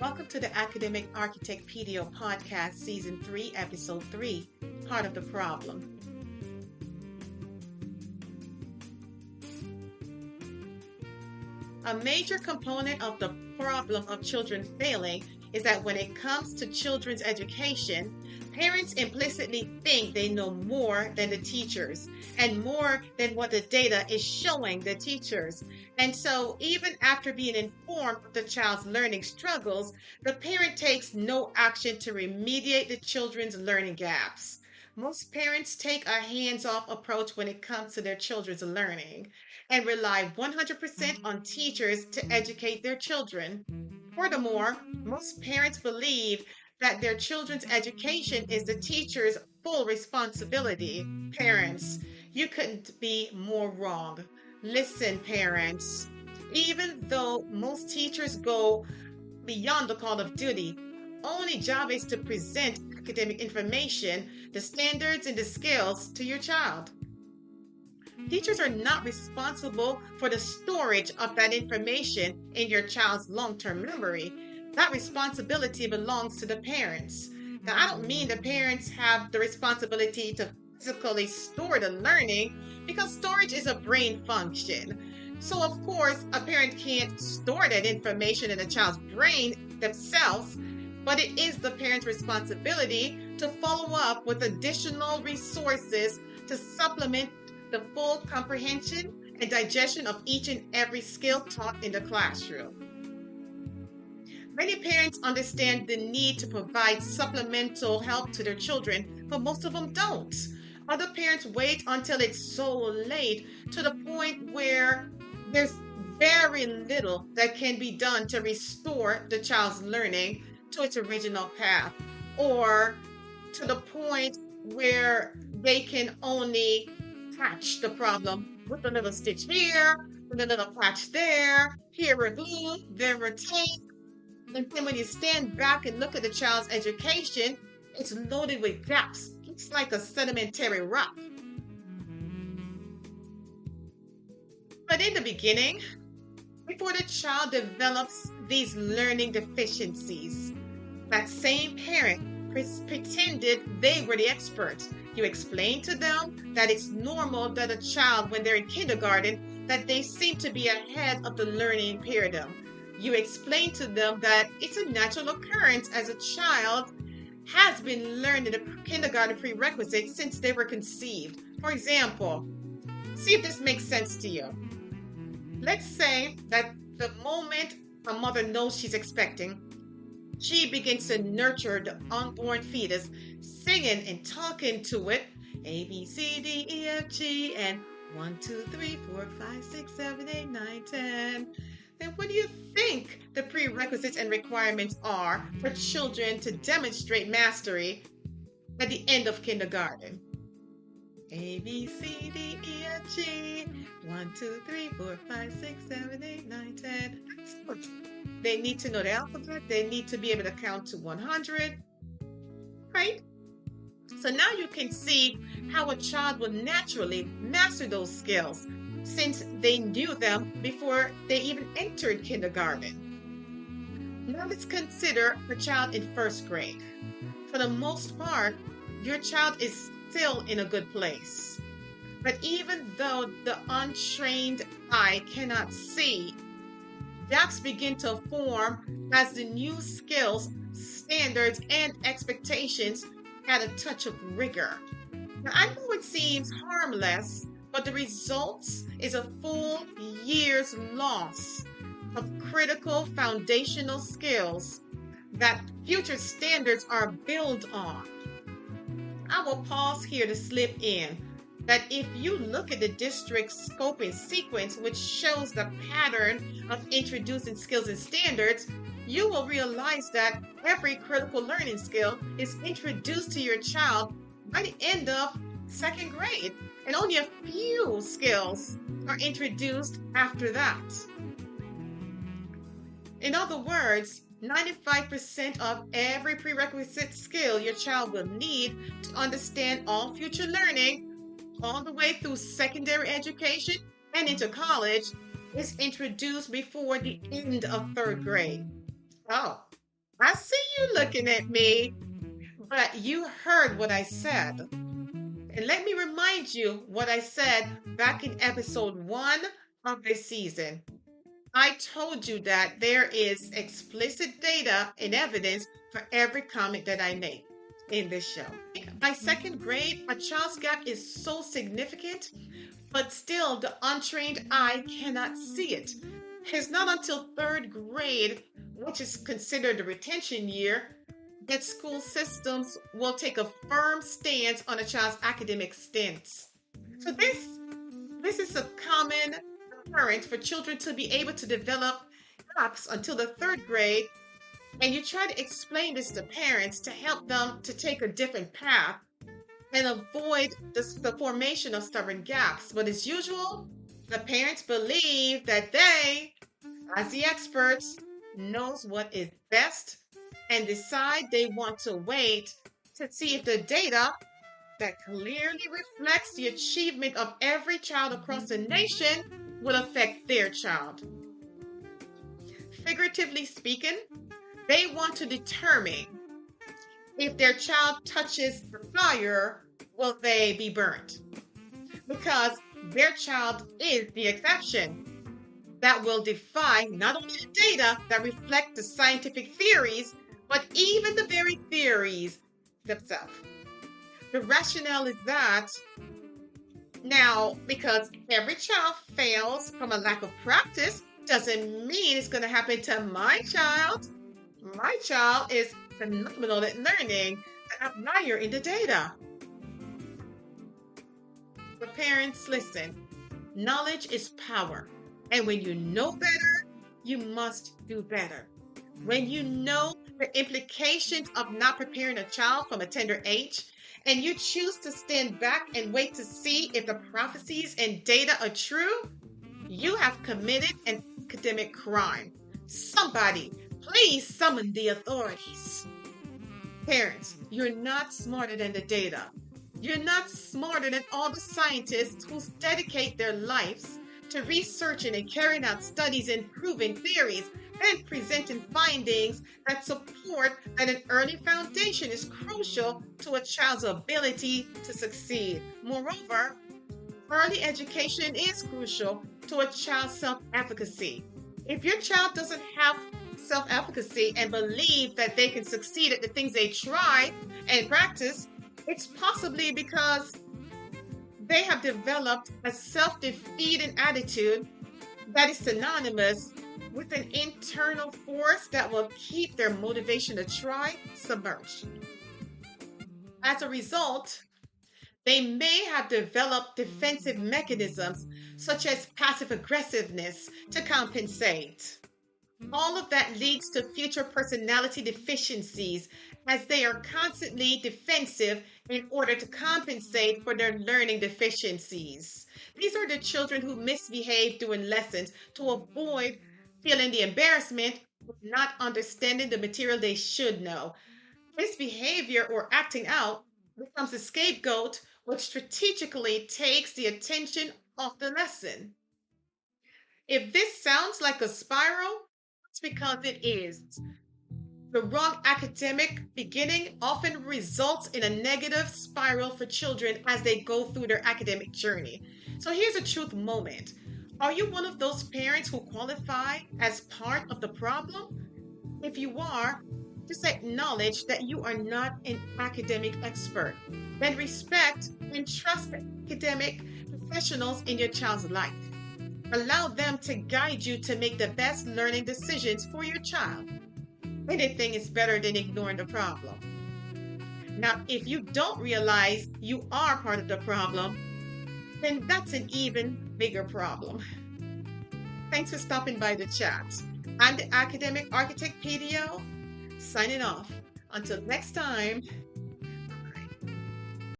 Welcome to the Academic Architect PDO Podcast, Season 3, Episode 3, Part of the Problem. A major component of the problem of children failing is that when it comes to children's education, parents implicitly think they know more than the teachers and more than what the data is showing the teachers. And so, even after being informed of the child's learning struggles, the parent takes no action to remediate the children's learning gaps. Most parents take a hands off approach when it comes to their children's learning and rely 100% on teachers to educate their children. Furthermore, most parents believe that their children's education is the teacher's full responsibility. Parents, you couldn't be more wrong. Listen, parents, even though most teachers go beyond the call of duty, only job is to present academic information, the standards and the skills to your child. Teachers are not responsible for the storage of that information in your child's long term memory. That responsibility belongs to the parents. Now, I don't mean the parents have the responsibility to physically store the learning because storage is a brain function. So, of course, a parent can't store that information in a child's brain themselves, but it is the parent's responsibility to follow up with additional resources to supplement the full comprehension and digestion of each and every skill taught in the classroom. Many parents understand the need to provide supplemental help to their children, but most of them don't. Other parents wait until it's so late to the point where there's very little that can be done to restore the child's learning to its original path, or to the point where they can only patch the problem with another stitch here, with another patch there, here a glue, there a tape. And then when you stand back and look at the child's education, it's loaded with gaps. It's like a sedimentary rock. But in the beginning, before the child develops these learning deficiencies, that same parent pretended they were the experts you explain to them that it's normal that a child, when they're in kindergarten, that they seem to be ahead of the learning paradigm. You explain to them that it's a natural occurrence as a child has been learning the kindergarten prerequisites since they were conceived. For example, see if this makes sense to you. Let's say that the moment a mother knows she's expecting, she begins to nurture the unborn fetus, singing and talking to it A, B, C, D, E, F, G, and 1, 2, 3, 4, 5, 6, 7, 8, 9, 10. Then what do you think the prerequisites and requirements are for children to demonstrate mastery at the end of kindergarten? A, B, C, D, E, F, G. 1, 2, 3, 4, 5, 6, 7, 8, 9, 10. They need to know the alphabet. They need to be able to count to 100. Right? So now you can see how a child will naturally master those skills since they knew them before they even entered kindergarten. Now let's consider a child in first grade. For the most part, your child is still in a good place. But even though the untrained eye cannot see gaps begin to form as the new skills, standards, and expectations add a touch of rigor. Now, I know it seems harmless, but the results is a full year's loss of critical foundational skills that future standards are built on. I will pause here to slip in that if you look at the district scope and sequence, which shows the pattern of introducing skills and standards, you will realize that every critical learning skill is introduced to your child by the end of second grade, and only a few skills are introduced after that. In other words, 95% of every prerequisite skill your child will need to understand all future learning all the way through secondary education and into college is introduced before the end of third grade. Oh, I see you looking at me, but you heard what I said. And let me remind you what I said back in episode one of this season. I told you that there is explicit data and evidence for every comment that I make in this show. By second grade, a child's gap is so significant, but still the untrained eye cannot see it. It's not until third grade, which is considered the retention year, that school systems will take a firm stance on a child's academic stance. So this this is a common occurrence for children to be able to develop gaps until the third grade and you try to explain this to parents to help them to take a different path and avoid the, formation of stubborn gaps. But as usual, the parents believe that they, as the experts, knows what is best and decide they want to wait to see if the data that clearly reflects the achievement of every child across the nation will affect their child. Figuratively speaking, they want to determine if their child touches the fire, will they be burnt? Because their child is the exception that will defy not only the data that reflect the scientific theories, but even the very theories themselves. The rationale is that now, because every child fails from a lack of practice, doesn't mean it's going to happen to my child my child is phenomenal at learning the outlier in the data. The parents, listen. Knowledge is power. And when you know better, you must do better. When you know the implications of not preparing a child from a tender age, and you choose to stand back and wait to see if the prophecies and data are true, you have committed an academic crime. Somebody Please summon the authorities. Parents, you're not smarter than the data. You're not smarter than all the scientists who dedicate their lives to researching and carrying out studies and proving theories and presenting findings that support that an early foundation is crucial to a child's ability to succeed. Moreover, early education is crucial to a child's self efficacy. If your child doesn't have self efficacy and believe that they can succeed at the things they try and practice, it's possibly because they have developed a self defeating attitude that is synonymous with an internal force that will keep their motivation to try submerged. As a result, they may have developed defensive mechanisms such as passive aggressiveness to compensate. All of that leads to future personality deficiencies as they are constantly defensive in order to compensate for their learning deficiencies. These are the children who misbehave during lessons to avoid feeling the embarrassment of not understanding the material they should know. Misbehavior or acting out becomes a scapegoat which strategically takes the attention off the lesson. If this sounds like a spiral, because it is. The wrong academic beginning often results in a negative spiral for children as they go through their academic journey. So here's a truth moment. Are you one of those parents who qualify as part of the problem? If you are, just acknowledge that you are not an academic expert. Then respect and trust academic professionals in your child's life. Allow them to guide you to make the best learning decisions for your child. Anything is better than ignoring the problem. Now, if you don't realize you are part of the problem, then that's an even bigger problem. Thanks for stopping by the chat. I'm the Academic Architect PDO, signing off. Until next time.